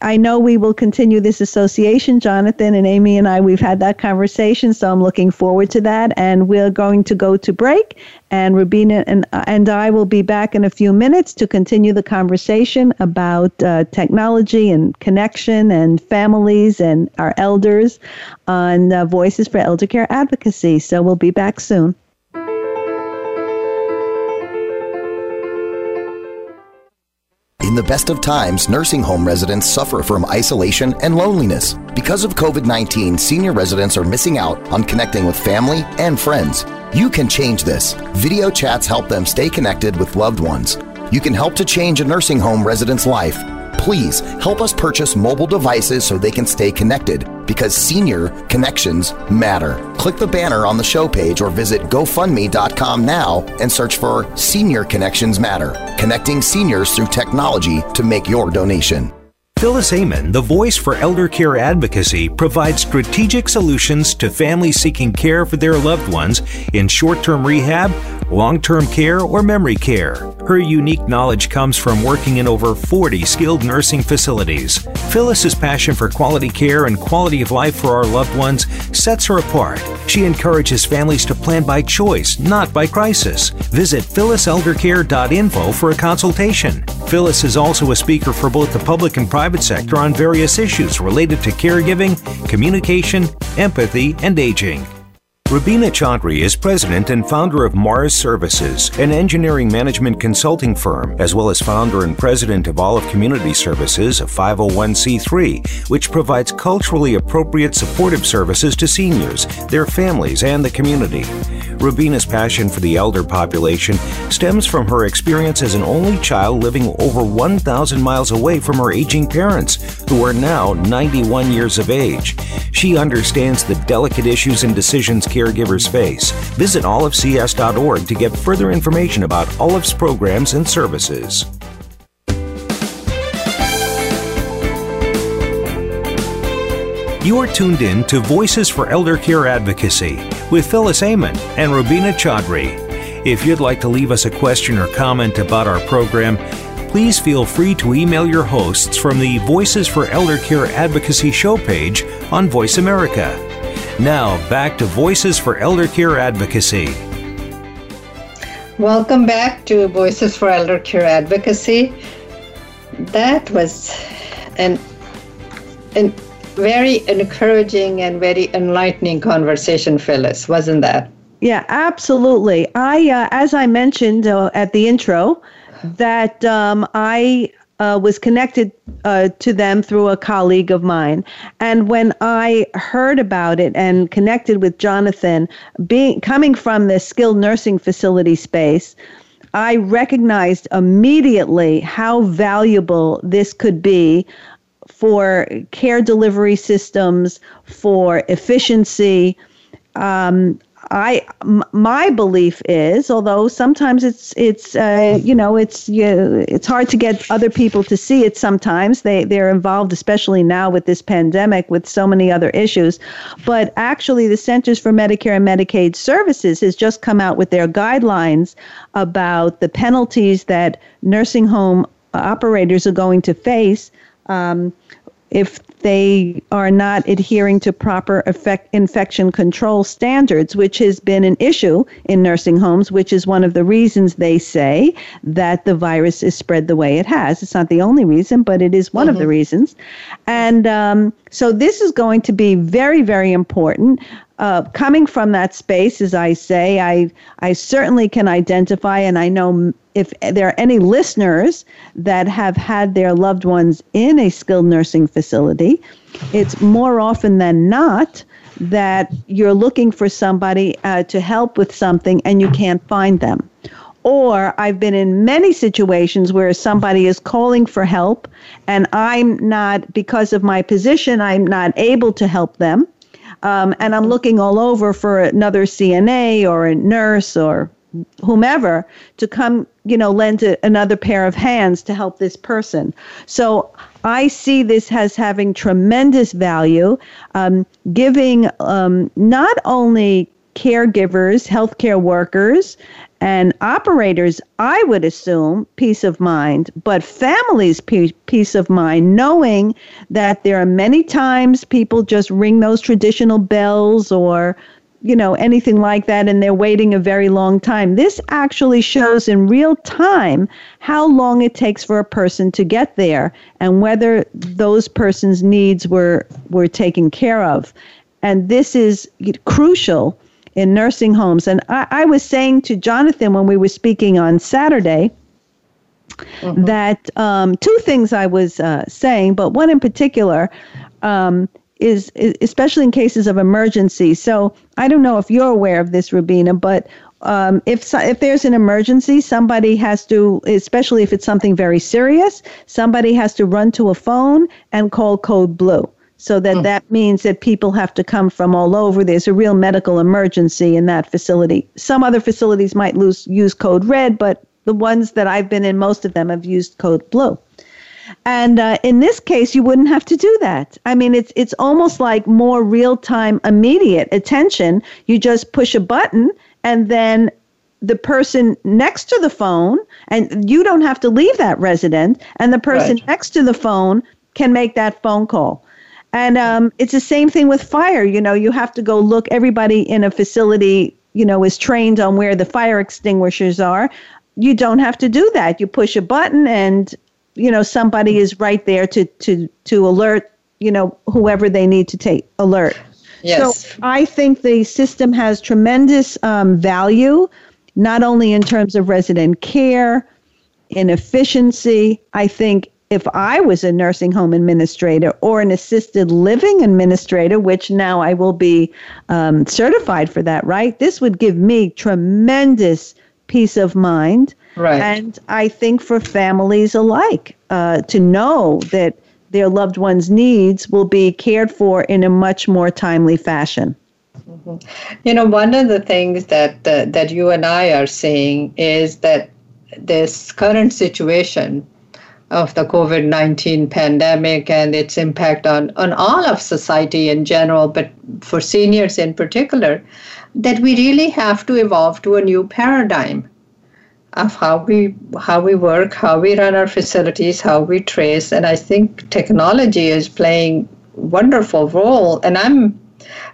I know we will continue this association. Jonathan and Amy and I, we've had that conversation. So I'm looking forward to that. And we're going to go to break. And Rubina and, and I will be back in a few minutes to continue the conversation about uh, technology and connection and families and our elders on uh, Voices for Elder Care Advocacy. So we'll be back soon.
In the best of times, nursing home residents suffer from isolation and loneliness. Because of COVID 19, senior residents are missing out on connecting with family and friends. You can change this. Video chats help them stay connected with loved ones. You can help to change a nursing home resident's life. Please help us purchase mobile devices so they can stay connected because senior connections matter. Click the banner on the show page or visit GoFundMe.com now and search for Senior Connections Matter, connecting seniors through technology to make your donation.
Phyllis Amon, the voice for elder care advocacy, provides strategic solutions to families seeking care for their loved ones in short term rehab, long term care, or memory care. Her unique knowledge comes from working in over 40 skilled nursing facilities. Phyllis's passion for quality care and quality of life for our loved ones sets her apart. She encourages families to plan by choice, not by crisis. Visit phylliseldercare.info for a consultation. Phyllis is also a speaker for both the public and private sector on various issues related to caregiving, communication, empathy, and aging. Rubina Chaudhry is president and founder of Mars Services, an engineering management consulting firm, as well as founder and president of Olive Community Services, a 501c3, which provides culturally appropriate supportive services to seniors, their families, and the community. Rubina's passion for the elder population stems from her experience as an only child living over 1,000 miles away from her aging parents, who are now 91 years of age. She understands the delicate issues and decisions caregivers face. Visit olivecs.org to get further information about Olive's programs and services. You are tuned in to Voices for Elder Care Advocacy with Phyllis Amon and Rubina Chaudhry. If you'd like to leave us a question or comment about our program, please feel free to email your hosts from the Voices for Elder Care Advocacy show page on Voice America. Now, back to Voices for Elder Care Advocacy.
Welcome back to Voices for Elder Care Advocacy. That was an, an very encouraging and very enlightening conversation, Phyllis, wasn't that?
Yeah, absolutely. I, uh, as I mentioned uh, at the intro, that um, I uh, was connected uh, to them through a colleague of mine. And when I heard about it and connected with Jonathan, being coming from the skilled nursing facility space, I recognized immediately how valuable this could be for care delivery systems, for efficiency. Um, I my belief is, although sometimes it's it's uh, you know it's you, it's hard to get other people to see it. Sometimes they they're involved, especially now with this pandemic, with so many other issues. But actually, the Centers for Medicare and Medicaid Services has just come out with their guidelines about the penalties that nursing home operators are going to face. Um, if they are not adhering to proper effect, infection control standards, which has been an issue in nursing homes, which is one of the reasons they say that the virus is spread the way it has. It's not the only reason, but it is one mm-hmm. of the mm-hmm. reasons. And um, so this is going to be very, very important. Uh, coming from that space, as I say, I I certainly can identify, and I know if there are any listeners that have had their loved ones in a skilled nursing facility, it's more often than not that you're looking for somebody uh, to help with something and you can't find them. Or I've been in many situations where somebody is calling for help and I'm not, because of my position, I'm not able to help them. Um, and I'm looking all over for another CNA or a nurse or whomever to come, you know, lend a, another pair of hands to help this person. So I see this as having tremendous value, um, giving um, not only caregivers, healthcare workers, and operators, I would assume, peace of mind, but families, peace of mind, knowing that there are many times people just ring those traditional bells or you know, anything like that, and they're waiting a very long time. This actually shows in real time how long it takes for a person to get there and whether those persons' needs were were taken care of. And this is crucial in nursing homes. And I, I was saying to Jonathan when we were speaking on Saturday. Mm-hmm. That um, two things I was uh, saying, but one in particular, um, is, especially in cases of emergency. So I don't know if you're aware of this, Rubina, but um, if if there's an emergency, somebody has to, especially if it's something very serious, somebody has to run to a phone and call code blue. So that mm. that means that people have to come from all over. There's a real medical emergency in that facility. Some other facilities might lose, use code red, but the ones that I've been in, most of them have used code blue. And uh, in this case, you wouldn't have to do that. I mean, it's it's almost like more real time, immediate attention. You just push a button, and then the person next to the phone, and you don't have to leave that resident, and the person
Right.
next to the phone can make that phone call. And um, it's the same thing with fire. You know, you have to go look. Everybody in a facility, you know, is trained on where the fire extinguishers are. You don't have to do that. You push a button, and you know somebody is right there to to to alert. You know, whoever they need to take alert.
Yes.
So I think the system has tremendous um, value, not only in terms of resident care, in efficiency. I think if I was a nursing home administrator or an assisted living administrator, which now I will be um, certified for that, right? This would give me tremendous peace of mind.
Right.
And I think for families alike, uh, to know that their loved one's needs will be cared for in a much more timely fashion.
You know, one of the things that uh, that you and I are seeing is that this current situation of the COVID nineteen pandemic and its impact on on all of society in general, but for seniors in particular, that we really have to evolve to a new paradigm of how we how we work, how we run our facilities, how we trace, and I think technology is playing wonderful role. And I'm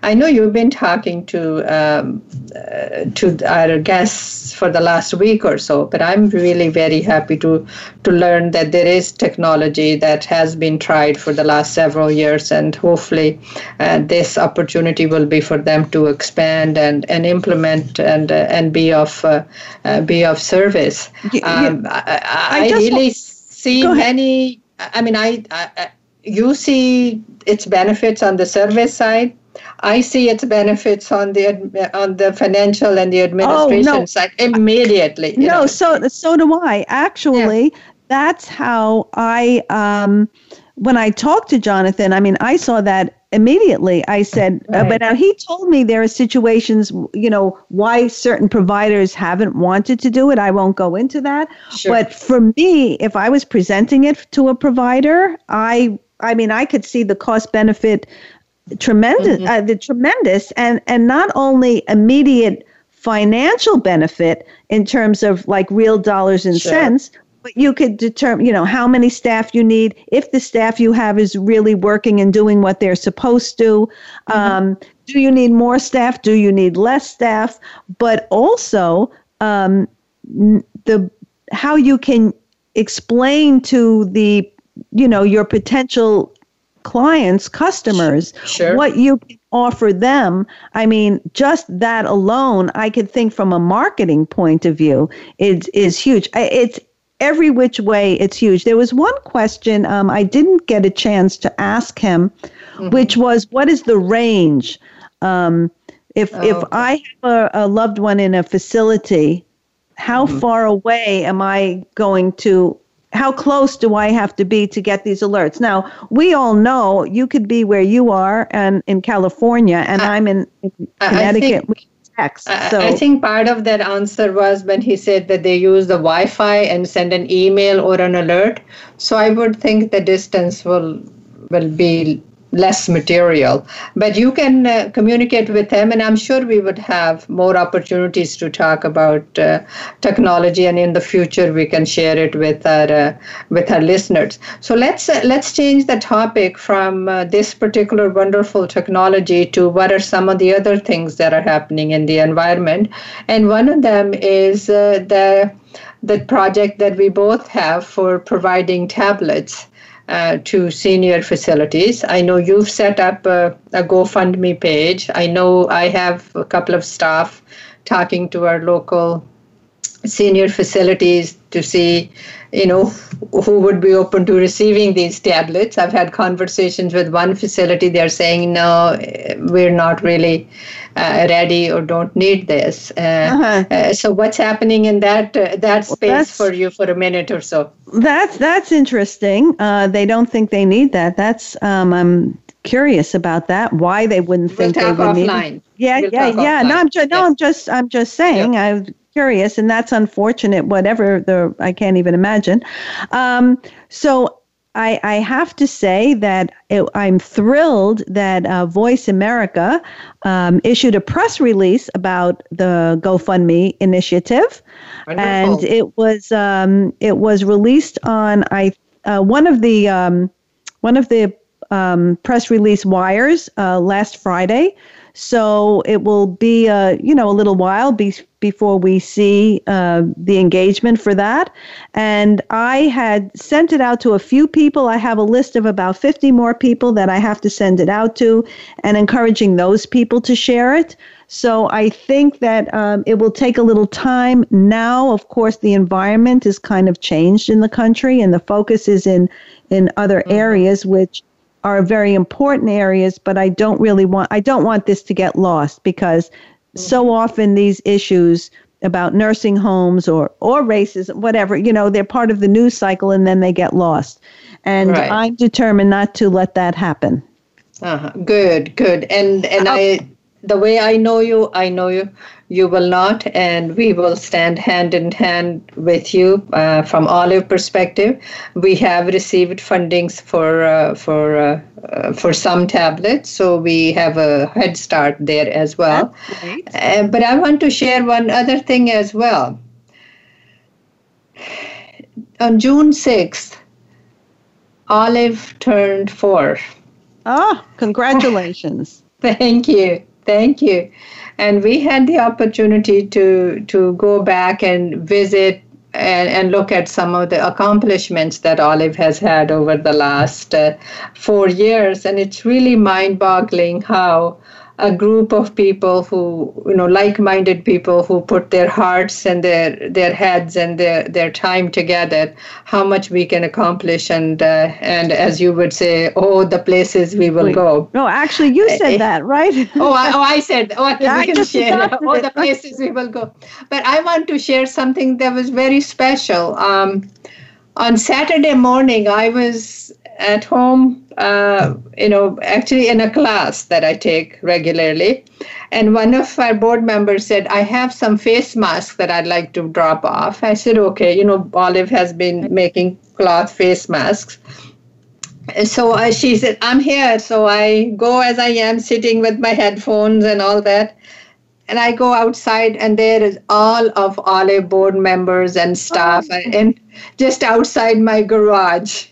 I know you've been talking to um, uh, to our guests for the last week or so, but I'm really very happy to to learn that there is technology that has been tried for the last several years, and hopefully, uh, this opportunity will be for them to expand and, and implement and uh, and be of uh, uh, be of service.
Y- y-
Um, I, I,
I
I really
want-
see many. I mean, I I- you see its benefits on the service side. I see its benefits on the on the financial and the administration
Oh, no.
side immediately.
No,
know.
so so do I. Actually, that's how I um when I talked to Jonathan, I mean, I saw that immediately. I said, uh, but now he told me there are situations, you know, why certain providers haven't wanted to do it. I won't go into that.
Sure.
But for me, if I was presenting it to a provider, I I mean, I could see the cost benefit tremendous
Mm-hmm.
uh, the tremendous and and not only immediate financial benefit in terms of like real dollars and
Sure.
cents but you could determine you know how many staff you need if the staff you have is really working and doing what they're supposed to
Mm-hmm.
um, do you need more staff do you need less staff but also um, the how you can explain to the you know your potential clients customers
Sure.
what you can offer them i mean just that alone i could think from a marketing point of view is is huge it's every which way it's huge there was one question um, i didn't get a chance to ask him which was what is the range um, if if
okay.
i have a, a loved one in a facility how far away am I going to? How close do I have to be to get these alerts? Now, we all know you could be where you are and in California, and I, am in, in Connecticut.
think-
text.
I-
So
I think part of that answer was when he said that they use the Wi-Fi and send an email or an alert. So I would think the distance will will be less material, but you can uh, communicate with them, and I'm sure we would have more opportunities to talk about uh, technology, and in the future we can share it with our uh, with our listeners. So let's uh, let's change the topic from uh, this particular wonderful technology to what are some of the other things that are happening in the environment, and one of them is uh, the the project that we both have for providing tablets uh, to senior facilities. I know you've set up a, a GoFundMe page. I know I have a couple of staff talking to our local senior facilities to see, you know, who would be open to receiving these tablets. I've had conversations with one facility. They're saying, no, we're not really uh, ready or don't need this. Uh,
Uh-huh.
uh, so what's happening in that uh, that space
that's-
for you for a minute or so?
that's that's interesting. Uh, they don't think they need that. That's um, I'm curious about that. Why they wouldn't
We'll
think they
talk
would need it. Yeah,
We'll
yeah, yeah. No. I'm just no. I'm just I'm just saying. I'm curious, and that's unfortunate. Whatever the I can't even imagine. Um, so I, I have to say that it, I'm thrilled that uh, Voice America um, issued a press release about the GoFundMe initiative, Wonderful. and it was um, it was released on I uh, one of the um, one of the um, press release wires uh, last Friday. So it will be, uh, you know, a little while be- before we see uh, the engagement for that. And I had sent it out to a few people. I have a list of about 50 more people that I have to send it out to and encouraging those people to share it. So I think that um, it will take a little time. Now, of course, the environment is kind of changed in the country and the focus is in, in other mm-hmm. areas, which are very important areas, but I don't really want I don't want this to get lost because so mm-hmm. often these issues about nursing homes or or racism, whatever, you know, they're part of the news cycle and then they get lost. And right. I'm determined not to let that happen.
Uh-huh. Good, good. And and I the way I know you, I know you you will not, and we will stand hand in hand with you uh, from Olive perspective. We have received fundings for uh, for uh, uh for some tablets, so we have a head start there as well. Uh, but I want to share one other thing as well. On June sixth, Olive turned four.
Ah, congratulations! [LAUGHS]
Thank you. Thank you. And we had the opportunity to to go back and visit and, and look at some of the accomplishments that Olive has had over the last uh, four years. And it's really mind boggling how a group of people who you know like-minded people who put their hearts and their their heads and their their time together how much we can accomplish and uh, and as you would say oh the places we will go.
No actually you said that right? [LAUGHS]
Oh, I, oh I said oh yeah, we can share. oh the places we will go. But I want to share something that was very special. Um, on Saturday morning I was at home uh, you know, actually in a class that I take regularly. And one of our board members said, I have some face masks that I'd like to drop off. I said, okay, you know, Olive has been making cloth face masks. So uh, she said, I'm here. So I go as I am, sitting with my headphones and all that. And I go outside, and there is all of Olive board members and staff, oh. and just outside my garage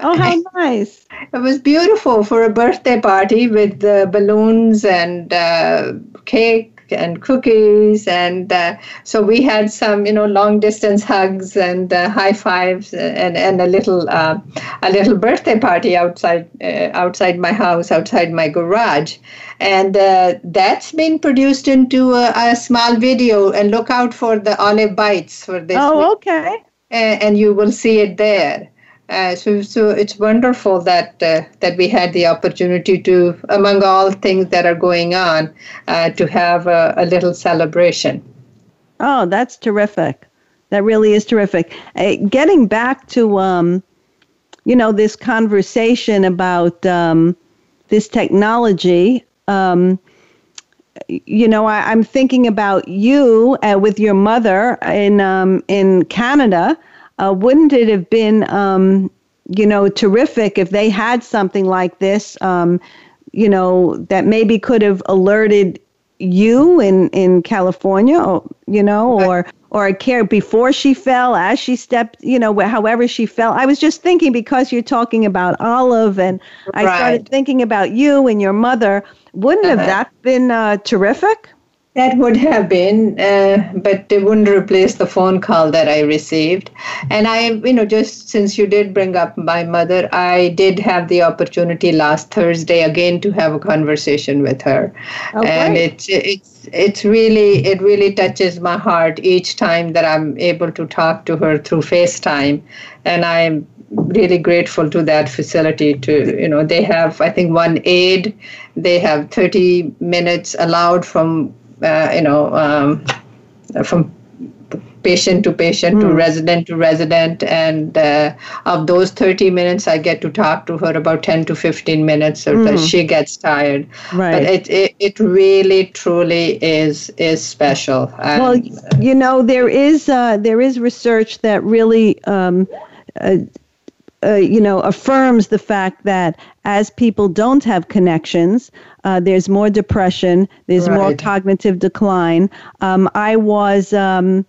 Oh, how [LAUGHS] nice.
It was beautiful for a birthday party with the balloons and uh, cake and cookies and uh, so we had some you know long distance hugs and uh, high fives and, and a little uh, a little birthday party outside uh, outside my house outside my garage. And uh, that's been produced into a, a, small video. And look out for the olive bites for this
oh week. okay.
And, and you will see it there uh, so, so it's wonderful that uh, that we had the opportunity to, among all things that are going on, uh, to have a, a, little celebration.
Oh, that's terrific! That really is terrific. Uh, getting back to, um, you know, this conversation about um, this technology. Um, you know, I, am thinking about you uh, with your mother in um, in Canada uh, wouldn't it have been, um, you know, terrific if they had something like this, um, you know, that maybe could have alerted you in in California, or, you know, or or a care before she fell, as she stepped, you know, however she fell. I was just thinking because you're talking about Olive, and I started thinking about you and your mother. Wouldn't uh-huh. have that been uh, terrific?
That would have been, uh, but it wouldn't replace the phone call that I received. And I, you know, just since you did bring up my mother, I did have the opportunity last Thursday again to have a conversation with her, okay. and it's it's it's really it really touches my heart each time that I'm able to talk to her through FaceTime, and I'm really grateful to that facility to you know they have i think one aide they have 30 minutes allowed from uh, you know, um, from patient to patient mm. to hmm. resident to resident and uh, of those 30 minutes i get to talk to her about 10 to 15 minutes so mm. that she gets tired right. but it, it, it really truly is is special
and, well you know there is uh, there is research that really um, uh, uh, you know, affirms the fact that as people don't have connections, uh, there's more depression, there's right. more cognitive decline. Um, I was. Um,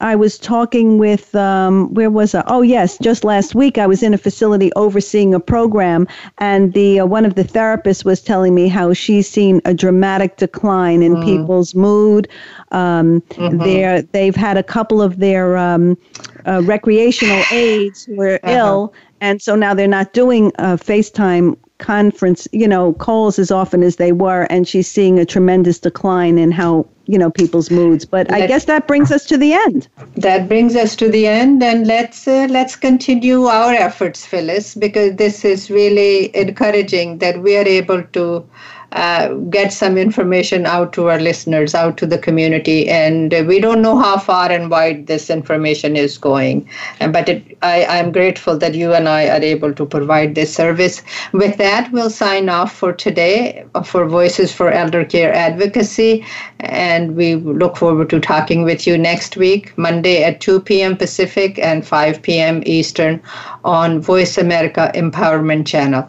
I was talking with um, where was I? Oh yes, just last week I was in a facility overseeing a program, and the uh, one of the therapists was telling me how she's seen a dramatic decline in mm. people's mood. Um, mm-hmm. they've had a couple of their um, uh, recreational aides who were uh-huh. ill, and so now they're not doing uh, FaceTime conference, you know, calls as often as they were, and she's seeing a tremendous decline in how you know people's moods. But I guess that brings us to the end.
That brings us to the end, and let's uh, let's continue our efforts, Phyllis, because this is really encouraging that we are able to uh, get some information out to our listeners, out to the community. And we don't know how far and wide this information is going. But it, I, I'm grateful that you and I are able to provide this service. With that, we'll sign off for today for Voices for Elder Care Advocacy. And we look forward to talking with you next week, Monday at 2 p.m. Pacific and 5 p.m. Eastern on Voice America Empowerment Channel.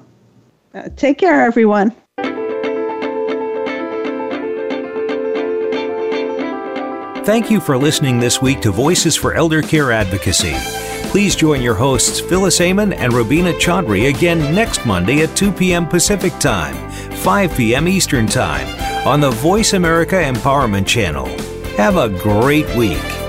Uh, take care, everyone.
Thank you for listening this week to Voices for Elder Care Advocacy. Please join your hosts Phyllis Amon and Rubina Chaudhry again next Monday at 2 p.m. Pacific Time, 5 p.m. Eastern Time on the Voice America Empowerment Channel. Have a great week.